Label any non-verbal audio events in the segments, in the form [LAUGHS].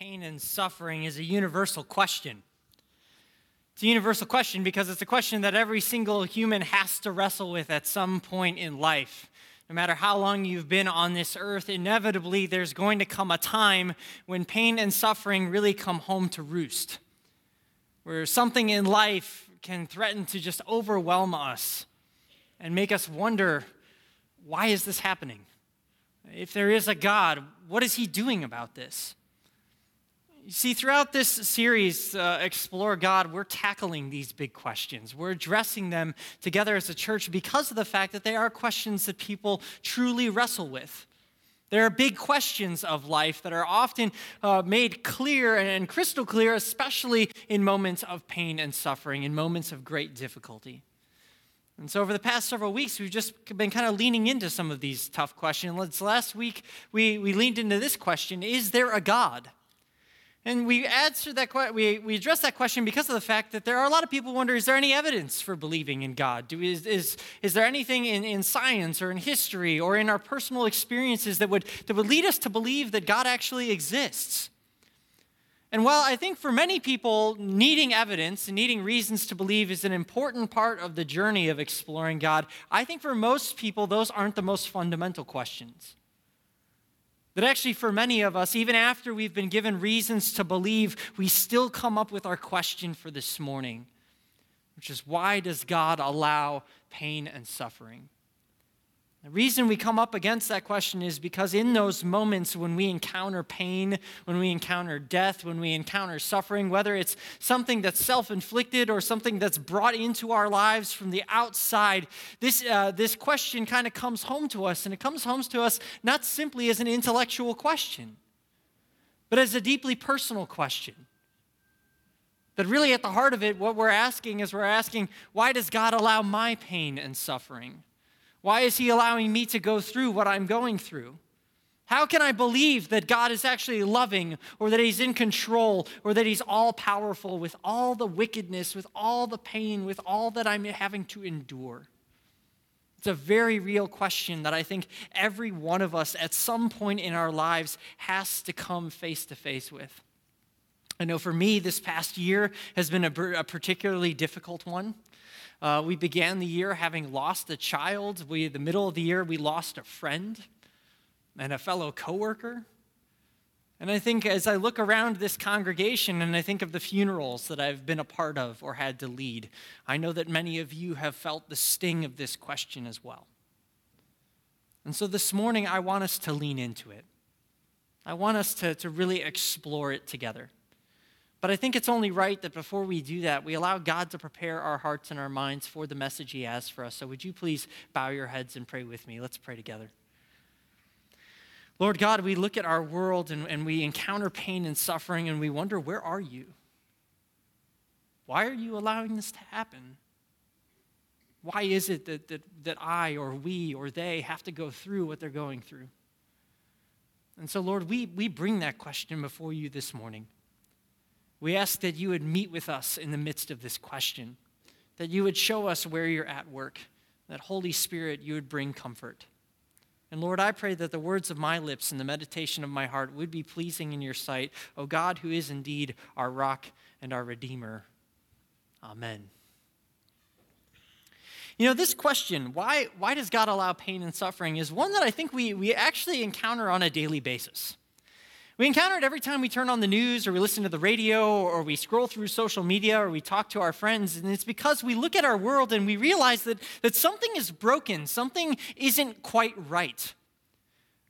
pain and suffering is a universal question. It's a universal question because it's a question that every single human has to wrestle with at some point in life. No matter how long you've been on this earth, inevitably there's going to come a time when pain and suffering really come home to roost, where something in life can threaten to just overwhelm us and make us wonder why is this happening? If there is a God, what is he doing about this? You see, throughout this series, uh, Explore God, we're tackling these big questions. We're addressing them together as a church because of the fact that they are questions that people truly wrestle with. There are big questions of life that are often uh, made clear and crystal clear, especially in moments of pain and suffering, in moments of great difficulty. And so, over the past several weeks, we've just been kind of leaning into some of these tough questions. Last week, we, we leaned into this question Is there a God? And we answered that we, we addressed that question because of the fact that there are a lot of people who wonder is there any evidence for believing in God? Do, is, is, is there anything in, in science or in history or in our personal experiences that would, that would lead us to believe that God actually exists? And while I think for many people, needing evidence and needing reasons to believe is an important part of the journey of exploring God, I think for most people, those aren't the most fundamental questions. That actually, for many of us, even after we've been given reasons to believe, we still come up with our question for this morning, which is why does God allow pain and suffering? The reason we come up against that question is because in those moments when we encounter pain, when we encounter death, when we encounter suffering, whether it's something that's self inflicted or something that's brought into our lives from the outside, this, uh, this question kind of comes home to us. And it comes home to us not simply as an intellectual question, but as a deeply personal question. That really, at the heart of it, what we're asking is we're asking, why does God allow my pain and suffering? Why is He allowing me to go through what I'm going through? How can I believe that God is actually loving or that He's in control or that He's all powerful with all the wickedness, with all the pain, with all that I'm having to endure? It's a very real question that I think every one of us at some point in our lives has to come face to face with. I know for me, this past year has been a, particularly difficult one. Uh, we began the year having lost a child. We, the middle of the year, we lost a friend and a fellow coworker. And I think as I look around this congregation and I think of the funerals that I've been a part of or had to lead, I know that many of you have felt the sting of this question as well. And so this morning, I want us to lean into it. I want us to, to really explore it together. But I think it's only right that before we do that, we allow God to prepare our hearts and our minds for the message He has for us. So, would you please bow your heads and pray with me? Let's pray together. Lord God, we look at our world and, and we encounter pain and suffering and we wonder, where are you? Why are you allowing this to happen? Why is it that, that, that I or we or they have to go through what they're going through? And so, Lord, we, we bring that question before you this morning. We ask that you would meet with us in the midst of this question, that you would show us where you're at work, that Holy Spirit, you would bring comfort. And Lord, I pray that the words of my lips and the meditation of my heart would be pleasing in your sight, O God, who is indeed our rock and our Redeemer. Amen. You know, this question, why, why does God allow pain and suffering, is one that I think we, we actually encounter on a daily basis. We encounter it every time we turn on the news or we listen to the radio or we scroll through social media or we talk to our friends. And it's because we look at our world and we realize that, that something is broken, something isn't quite right.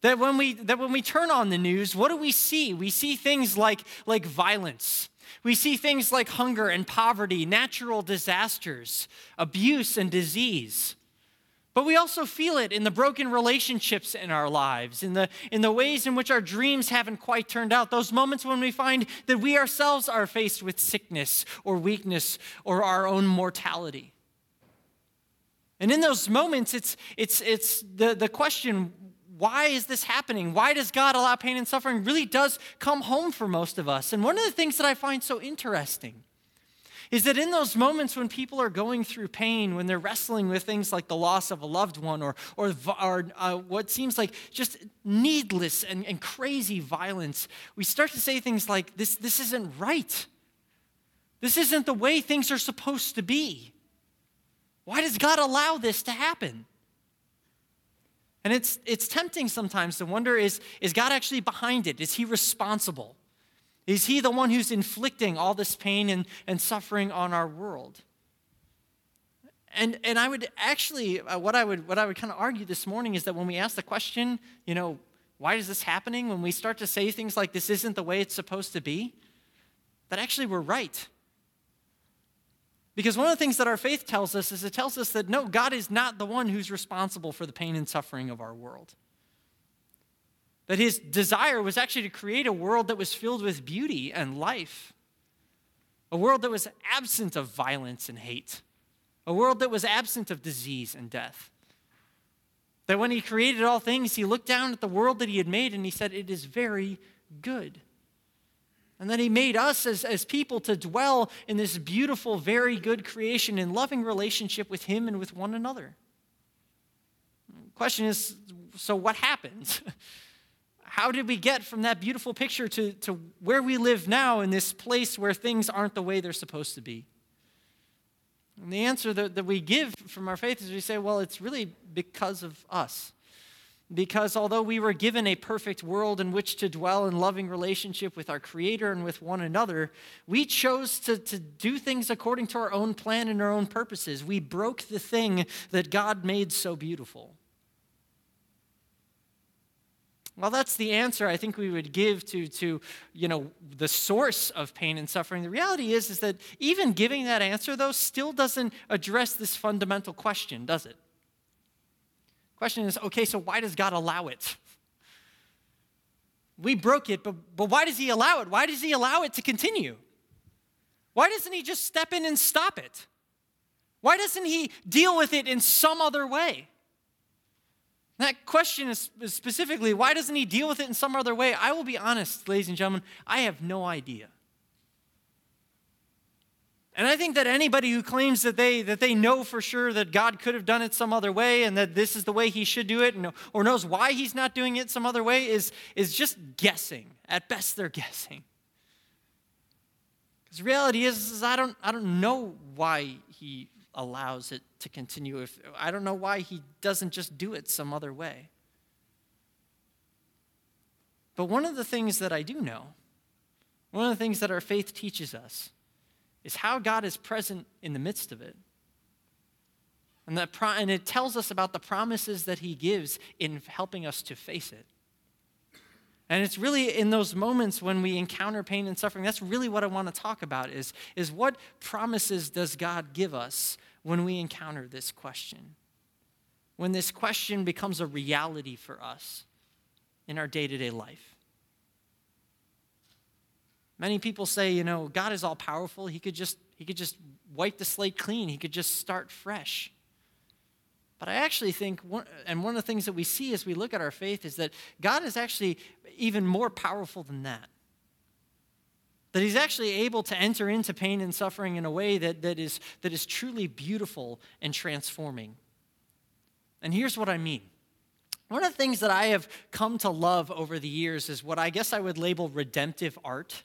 That when, we, that when we turn on the news, what do we see? We see things like, like violence. We see things like hunger and poverty, natural disasters, abuse and disease. But we also feel it in the broken relationships in our lives, in the, in the ways in which our dreams haven't quite turned out, those moments when we find that we ourselves are faced with sickness or weakness or our own mortality. And in those moments, it's, it's, it's the, the question why is this happening? Why does God allow pain and suffering? Really does come home for most of us. And one of the things that I find so interesting is that in those moments when people are going through pain, when they're wrestling with things like the loss of a loved one or, or, or uh, what seems like just needless and, and crazy violence, we start to say things like, this, this isn't right. This isn't the way things are supposed to be. Why does God allow this to happen? And it's, it's tempting sometimes to wonder is, is God actually behind it? Is he responsible? Is he the one who's inflicting all this pain and, and suffering on our world? And, and I would actually, uh, what I would, what I would kind of argue this morning is that when we ask the question, you know, why is this happening? When we start to say things like this isn't the way it's supposed to be, that actually we're right. Because one of the things that our faith tells us is it tells us that no, God is not the one who's responsible for the pain and suffering of our world. That his desire was actually to create a world that was filled with beauty and life, a world that was absent of violence and hate, a world that was absent of disease and death. That when he created all things, he looked down at the world that he had made and he said, It is very good. And then he made us as, as people to dwell in this beautiful, very good creation in loving relationship with him and with one another. The question is so what happens? [LAUGHS] How did we get from that beautiful picture to, to where we live now in this place where things aren't the way they're supposed to be? And the answer that, that we give from our faith is we say, well, it's really because of us. Because although we were given a perfect world in which to dwell in loving relationship with our Creator and with one another, we chose to, to do things according to our own plan and our own purposes. We broke the thing that God made so beautiful. Well, that's the answer I think we would give to, to you know, the source of pain and suffering. The reality is, is that even giving that answer, though, still doesn't address this fundamental question, does it? Question is okay, so why does God allow it? We broke it, but, but why does He allow it? Why does He allow it to continue? Why doesn't He just step in and stop it? Why doesn't He deal with it in some other way? That question is specifically, why doesn't He deal with it in some other way? I will be honest, ladies and gentlemen, I have no idea. And I think that anybody who claims that they, that they know for sure that God could have done it some other way and that this is the way he should do it and, or knows why he's not doing it some other way is, is just guessing. At best, they're guessing. Because reality is, is I, don't, I don't know why he allows it to continue. If, I don't know why he doesn't just do it some other way. But one of the things that I do know, one of the things that our faith teaches us, is how God is present in the midst of it. And, that pro- and it tells us about the promises that He gives in helping us to face it. And it's really in those moments when we encounter pain and suffering, that's really what I want to talk about is, is what promises does God give us when we encounter this question? When this question becomes a reality for us in our day to day life. Many people say, you know, God is all powerful. He could just he could just wipe the slate clean. He could just start fresh. But I actually think, and one of the things that we see as we look at our faith is that God is actually even more powerful than that. That He's actually able to enter into pain and suffering in a way that, that, is, that is truly beautiful and transforming. And here's what I mean. One of the things that I have come to love over the years is what I guess I would label redemptive art.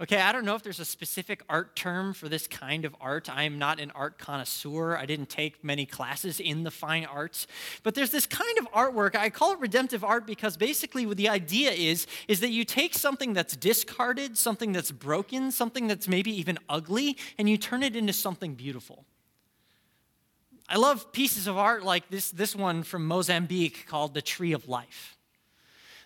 Okay, I don't know if there's a specific art term for this kind of art. I am not an art connoisseur. I didn't take many classes in the fine arts. But there's this kind of artwork. I call it redemptive art because basically what the idea is is that you take something that's discarded, something that's broken, something that's maybe even ugly, and you turn it into something beautiful. I love pieces of art like this, this one from Mozambique called The Tree of Life.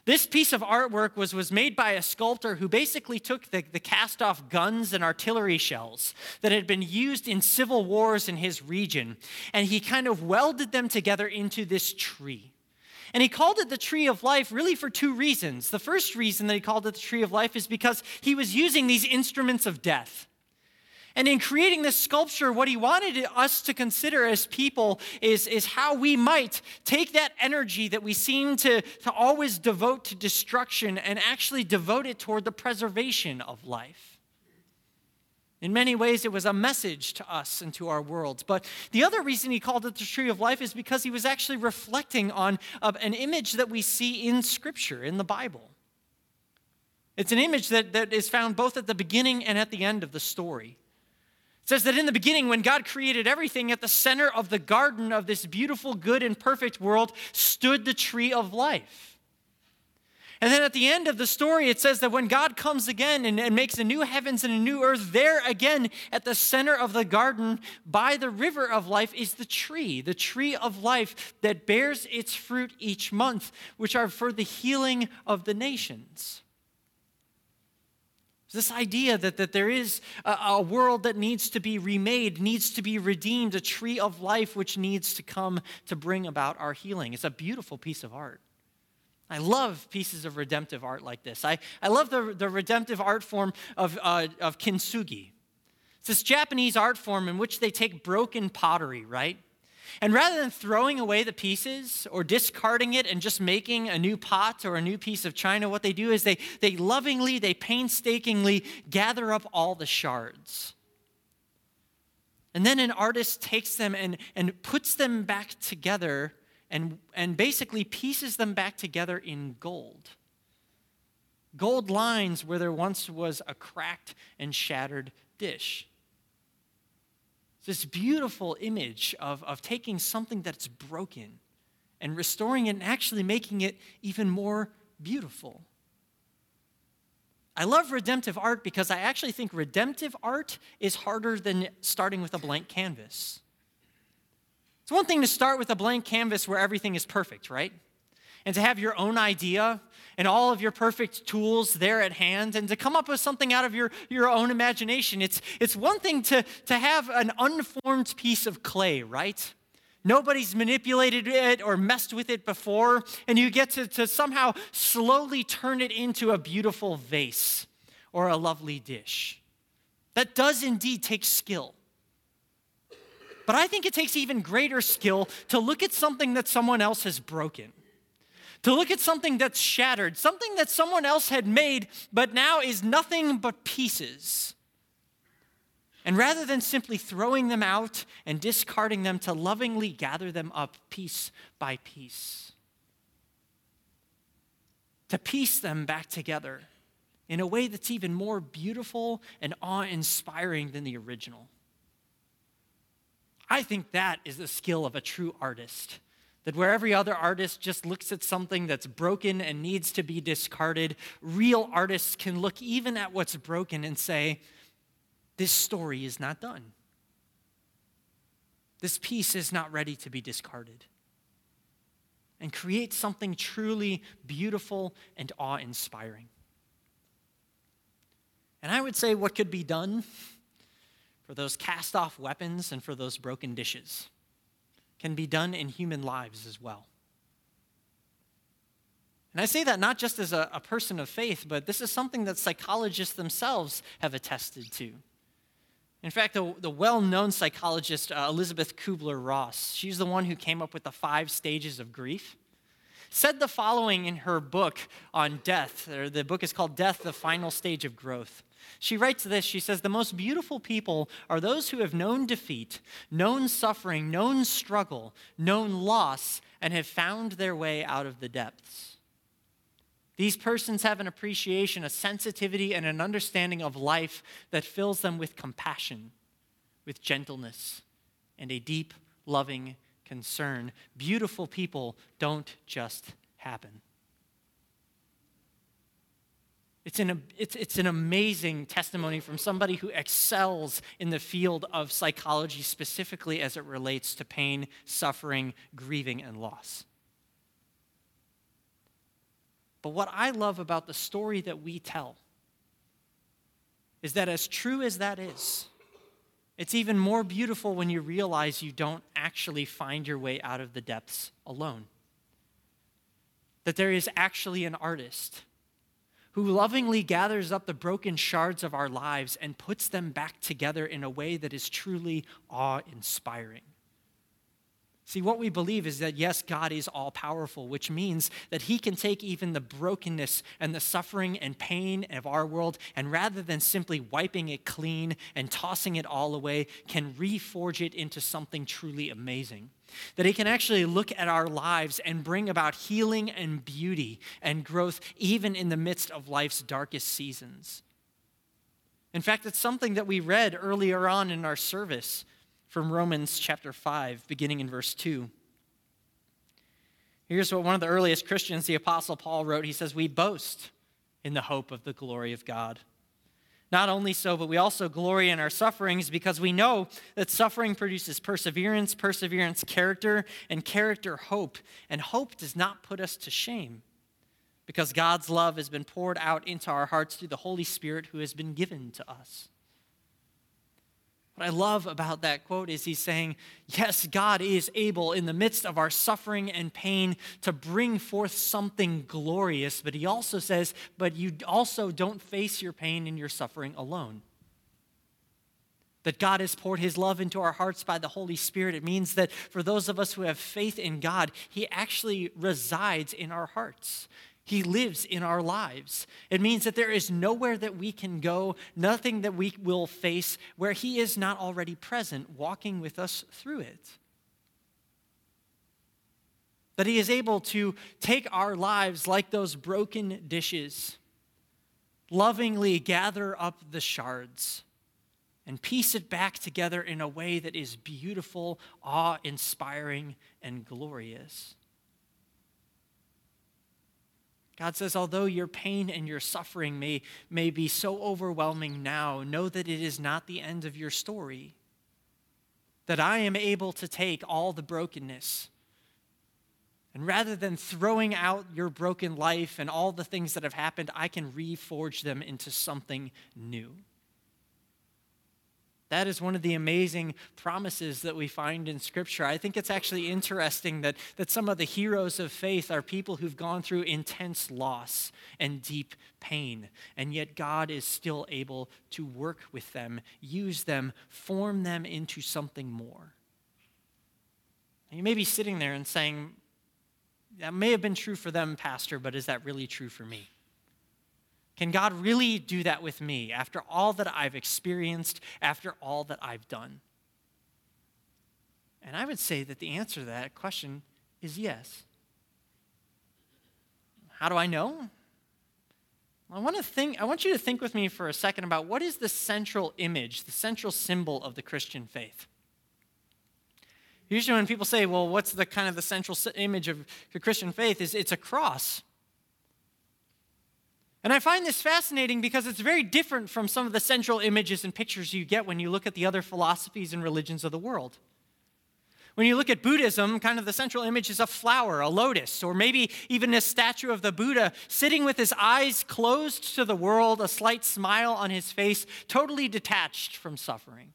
This piece of artwork was, was made by a sculptor who basically took the, the cast off guns and artillery shells that had been used in civil wars in his region, and he kind of welded them together into this tree. And he called it the tree of life really for two reasons. The first reason that he called it the tree of life is because he was using these instruments of death. And in creating this sculpture, what he wanted us to consider as people is, is how we might take that energy that we seem to, to always devote to destruction and actually devote it toward the preservation of life. In many ways, it was a message to us and to our world. But the other reason he called it the tree of life is because he was actually reflecting on uh, an image that we see in Scripture, in the Bible. It's an image that, that is found both at the beginning and at the end of the story. Says that in the beginning, when God created everything, at the center of the garden of this beautiful, good, and perfect world stood the tree of life. And then at the end of the story, it says that when God comes again and, and, makes a new heavens and a new earth, there again at the center of the garden by the river of life is the tree, the tree of life that bears its fruit each month, which are for the healing of the nations. This idea that, that there is a, a world that needs to be remade, needs to be redeemed, a tree of life which needs to come to bring about our healing. It's a beautiful piece of art. I love pieces of redemptive art like this. I, I love the, the redemptive art form of, uh, of kintsugi. It's this Japanese art form in which they take broken pottery, right? And rather than throwing away the pieces or discarding it and just making a new pot or a new piece of china, what they do is they, they lovingly, they painstakingly gather up all the shards. And then an artist takes them and, and puts them back together and, and basically pieces them back together in gold. Gold lines where there once was a cracked and shattered dish. This beautiful image of, of taking something that's broken and restoring it and actually making it even more beautiful. I love redemptive art because I actually think redemptive art is harder than starting with a blank canvas. It's one thing to start with a blank canvas where everything is perfect, right? And to have your own idea and all of your perfect tools there at hand and to come up with something out of your, your own imagination. It's, it's one thing to, to have an unformed piece of clay, right? Nobody's manipulated it or messed with it before, and you get to, to somehow slowly turn it into a beautiful vase or a lovely dish. That does indeed take skill. But I think it takes even greater skill to look at something that someone else has broken, to look at something that's shattered, something that someone else had made, but now is nothing but pieces. And rather than simply throwing them out and discarding them, to lovingly gather them up piece by piece, to piece them back together in a way that's even more beautiful and awe inspiring than the original. I think that is the skill of a true artist. That where every other artist just looks at something that's broken and needs to be discarded, real artists can look even at what's broken and say, This story is not done. This piece is not ready to be discarded. And create something truly beautiful and awe inspiring. And I would say what could be done for those cast off weapons and for those broken dishes can be done in human lives as well. And I say that not just as a, a, person of faith, but this is something that psychologists themselves have attested to. In fact, the, the well known psychologist uh, Elisabeth Kubler Ross, she's the one who came up with the five stages of grief, said the following in her book on death. The book is called Death, the Final Stage of Growth. She writes this She says, The most beautiful people are those who have known defeat, known suffering, known struggle, known loss, and have found their way out of the depths. These persons have an appreciation, a sensitivity, and an understanding of life that fills them with compassion, with gentleness, and a deep, loving concern. Beautiful people don't just happen. It's an, it's, it's an amazing testimony from somebody who excels in the field of psychology, specifically as it relates to pain, suffering, grieving, and loss. But what I love about the story that we tell is that, as true as that is, it's even more beautiful when you realize you don't actually find your way out of the depths alone. That there is actually an artist who lovingly gathers up the broken shards of our lives and puts them back together in a way that is truly awe inspiring. See, what we believe is that yes, God is all powerful, which means that He can take even the brokenness and the suffering and pain of our world, and rather than simply wiping it clean and tossing it all away, can reforge it into something truly amazing. That He can actually look at our lives and bring about healing and beauty and growth, even in the midst of life's darkest seasons. In fact, it's something that we read earlier on in our service from Romans chapter 5, beginning in verse 2. Here's what one of the earliest Christians, the Apostle Paul, wrote. He says, We boast in the hope of the glory of God. Not only so, but we also glory in our sufferings because we know that suffering produces perseverance, perseverance, character, and character, hope. And hope does not put us to shame because God's love has been poured out into our hearts through the Holy Spirit who has been given to us. What I love about that quote is he's saying, Yes, God is able in the midst of our suffering and pain to bring forth something glorious. But he also says, But you also don't face your pain and your suffering alone. That God has poured his love into our hearts by the Holy Spirit. It means that for those of us who have faith in God, he actually resides in our hearts. He lives in our lives. It means that there is nowhere that we can go, nothing that we will face where He is not already present, walking with us through it. That He is able to take our lives like those broken dishes, lovingly gather up the shards, and piece it back together in a way that is beautiful, awe inspiring, and glorious. God says, although your pain and your suffering may, may be so overwhelming now, know that it is not the end of your story. That I am able to take all the brokenness. And rather than throwing out your broken life and all the things that have happened, I can reforge them into something new. That is one of the amazing promises that we find in Scripture. I think it's actually interesting that, that some of the heroes of faith are people who've gone through intense loss and deep pain, and yet God is still able to work with them, use them, form them into something more. You may be sitting there and saying, That may have been true for them, Pastor, but is that really true for me? Can God really do that with me after all that I've experienced, after all that I've done? And I would say that the answer to that question is yes. How do I know? I want to think I want you to think with me for a second about what is the central image, the central symbol of the Christian faith. Usually when people say, "Well, what's the kind of the central image of the Christian faith?" is it's a cross. And I find this fascinating because it's very different from some of the central images and pictures you get when you look at the other philosophies and religions of the world. When you look at Buddhism, kind of the central image is a flower, a lotus, or maybe even a statue of the Buddha sitting with his eyes closed to the world, a slight smile on his face, totally detached from suffering.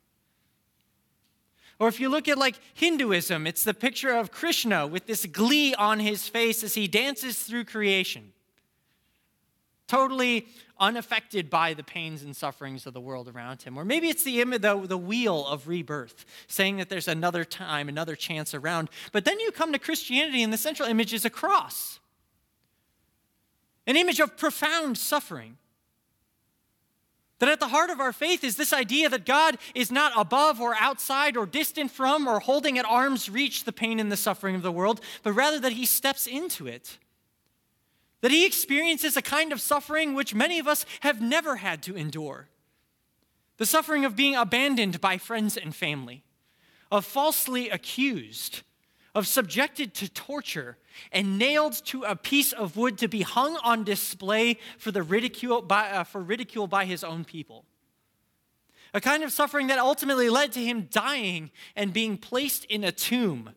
Or if you look at like Hinduism, it's the picture of Krishna with this glee on his face as he dances through creation totally unaffected by the pains and sufferings of the world around him. Or maybe it's the, the, the wheel of rebirth, saying that there's another time, another chance around. But then you come to Christianity, and the central image is a cross an image of profound suffering. That at the heart of our faith is this idea that God is not above or outside or distant from or holding at arm's reach the pain and the suffering of the world, but rather that He steps into it that he experiences a kind of suffering which many of us have never had to endure the suffering of being abandoned by friends and family, of falsely accused, of subjected to torture, and nailed to a piece of wood to be hung on display for, the ridicule by, uh, for ridicule by his own people. A kind of suffering that ultimately led to him dying and being placed in a tomb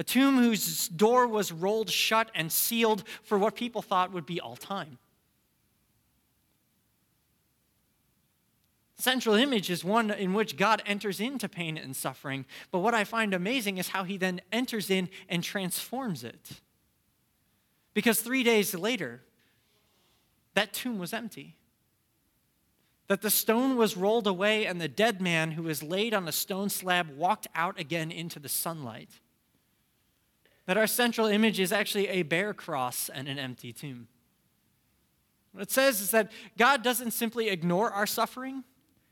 a tomb whose door was rolled shut and sealed for what people thought would be all time. central image is one in which God enters into pain and suffering. But what I find amazing is how he then enters in and transforms it. Because three days later, that tomb was empty. That the stone was rolled away, and the dead man who was laid on a stone slab walked out again into the sunlight. That our central image is actually a bare cross and an empty tomb. What it says is that God doesn't simply ignore our suffering,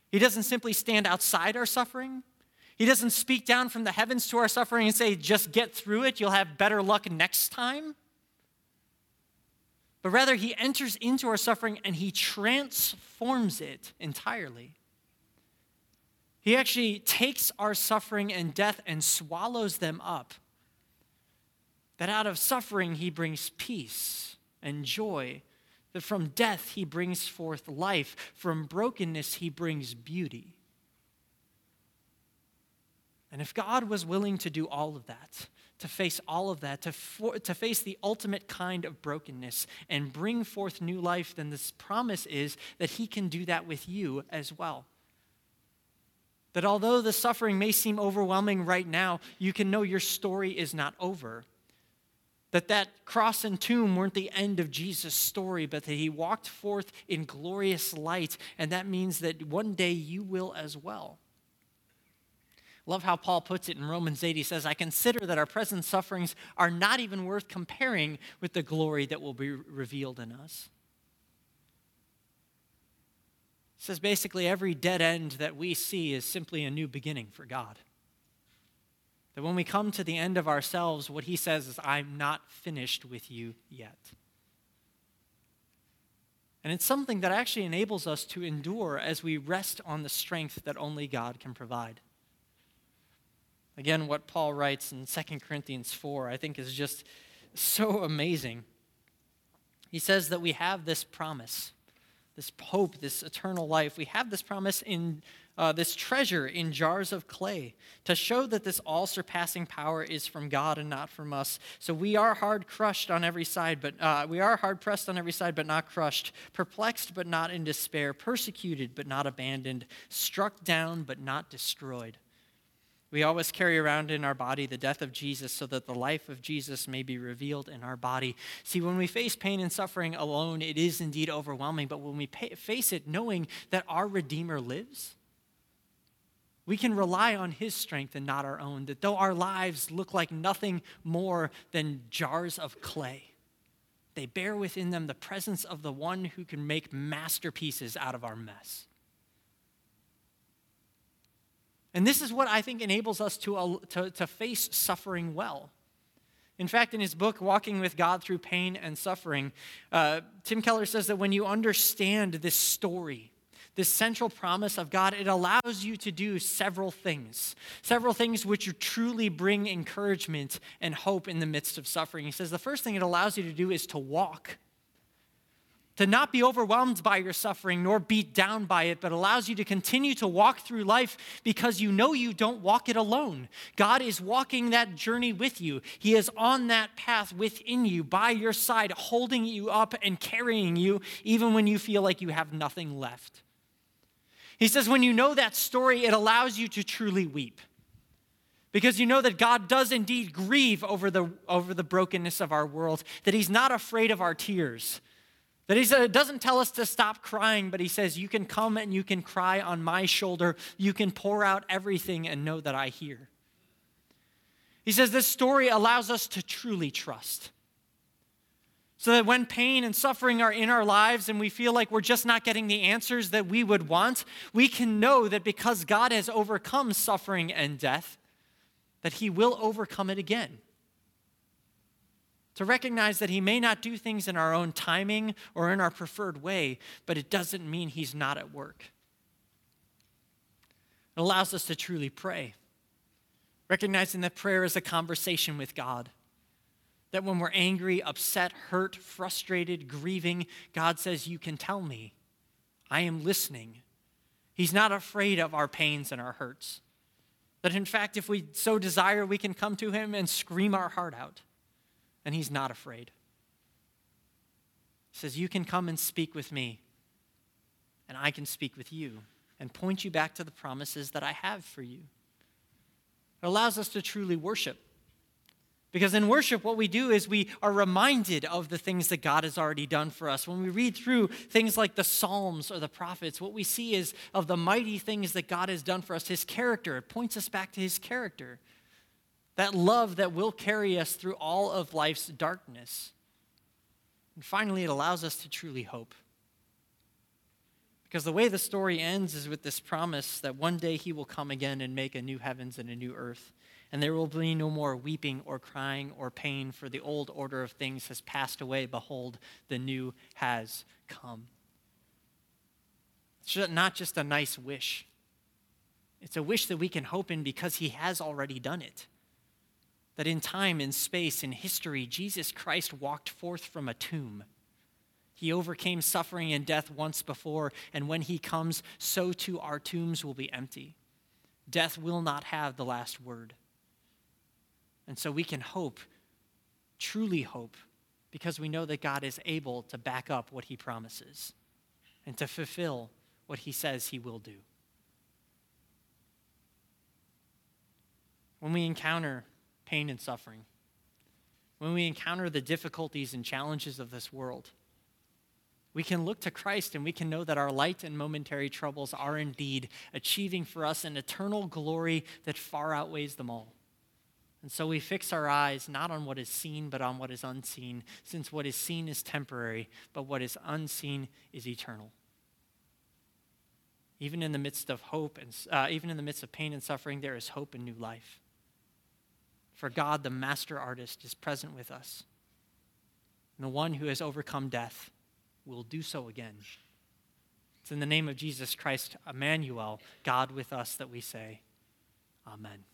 He doesn't simply stand outside our suffering. He doesn't speak down from the heavens to our suffering and say, just get through it, you'll have better luck next time. But rather, He enters into our suffering and He transforms it entirely. He actually takes our suffering and death and swallows them up. That out of suffering, He brings peace and joy that from death he brings forth life, from brokenness he brings beauty. And if God was willing to do all of that, to face all of that, to, for, to face the ultimate kind of brokenness and bring forth new life, then this promise is that He can do that with you as well. That although the suffering may seem overwhelming right now, you can know your story is not over. That that cross and tomb weren't the end of Jesus' story, but that he walked forth in glorious light, and that means that one day you will as well. Love how Paul puts it in Romans 8. He says, I consider that our present sufferings are not even worth comparing with the glory that will be revealed in us. He says basically every dead end that we see is simply a new beginning for God. That when we come to the end of ourselves, what he says is, I'm not finished with you yet. And it's something that actually enables us to endure as we rest on the strength that only God can provide. Again, what Paul writes in 2 Corinthians 4, I think is just so amazing. He says that we have this promise, this hope, this eternal life. We have this promise in uh, this treasure in jars of clay to show that this all surpassing power is from God and not from us. So we are hard crushed on every side, but uh, we are hard pressed on every side, but not crushed, perplexed, but not in despair, persecuted, but not abandoned, struck down, but not destroyed. We always carry around in our body the death of Jesus so that the life of Jesus may be revealed in our body. See, when we face pain and suffering alone, it is indeed overwhelming, but when we pay, face it knowing that our Redeemer lives, we can rely on His strength and not our own. That though our lives look like nothing more than jars of clay, they bear within them the presence of the one who can make masterpieces out of our mess. And this is what I think enables us to, to, to face suffering well. In fact, in his book, Walking with God Through Pain and Suffering, uh, Tim Keller says that when you understand this story, this central promise of God, it allows you to do several things. Several things which truly bring encouragement and hope in the midst of suffering. He says the first thing it allows you to do is to walk. To not be overwhelmed by your suffering nor beat down by it, but allows you to continue to walk through life because you know you don't walk it alone. God is walking that journey with you. He is on that path within you, by your side, holding you up and carrying you, even when you feel like you have nothing left. He says, when you know that story, it allows you to truly weep. Because you know that God does indeed grieve over the, over the brokenness of our world, that He's not afraid of our tears. That He doesn't tell us to stop crying, but He says, You can come and you can cry on my shoulder. You can pour out everything and know that I hear. He says, This story allows us to truly trust. So that when pain and suffering are in our lives and we feel like we're just not getting the answers that we would want, we can know that because God has overcome suffering and death, that He will overcome it again. To recognize that He may not do things in our own timing or in our preferred way, but it doesn't mean He's not at work. It allows us to truly pray, recognizing that prayer is a conversation with God that when we're angry, upset, hurt, frustrated, grieving, God says, You can tell me. I am listening. He's not afraid of our pains and our hurts. That in fact, if we so desire, we can come to Him and scream our heart out. And He's not afraid. He says, You can come and speak with me, and I can speak with you and point you back to the promises that I have for you. It allows us to truly worship because in worship, what we do is we are reminded of the things that God has already done for us. When we read through things like the Psalms or the prophets, what we see is of the mighty things that God has done for us, His character. It points us back to His character. that love that will carry us through all of life's darkness. And finally, it allows us to truly hope. Because the way the story ends is with this promise that one day he will come again and make a new heavens and a new earth. And there will be no more weeping or crying or pain, for the old order of things has passed away. Behold, the new has come. It's not just a nice wish, it's a wish that we can hope in because he has already done it. That in time, in space, in history, Jesus Christ walked forth from a tomb he overcame suffering and death once before, and when he comes, so too our tombs will be empty. Death will not have the last word. And so we can hope, truly hope, because we know that God is able to back up what he promises and to fulfill what he says he will do. When we encounter pain and suffering, when we encounter the difficulties and challenges of this world, we can look to Christ and we can know that our light and momentary troubles are indeed achieving for us an eternal glory that far outweighs them all. And so we fix our eyes not on what is seen, but on what is unseen, since what is seen is temporary, but what is unseen is eternal. Even in the midst of hope and uh, even in the midst of pain and suffering, there is hope and new life. For God, the master artist, is present with us, and the one who has overcome death will do so again. It's in the name of Jesus Christ, Emmanuel, God with us, that we say, Amen.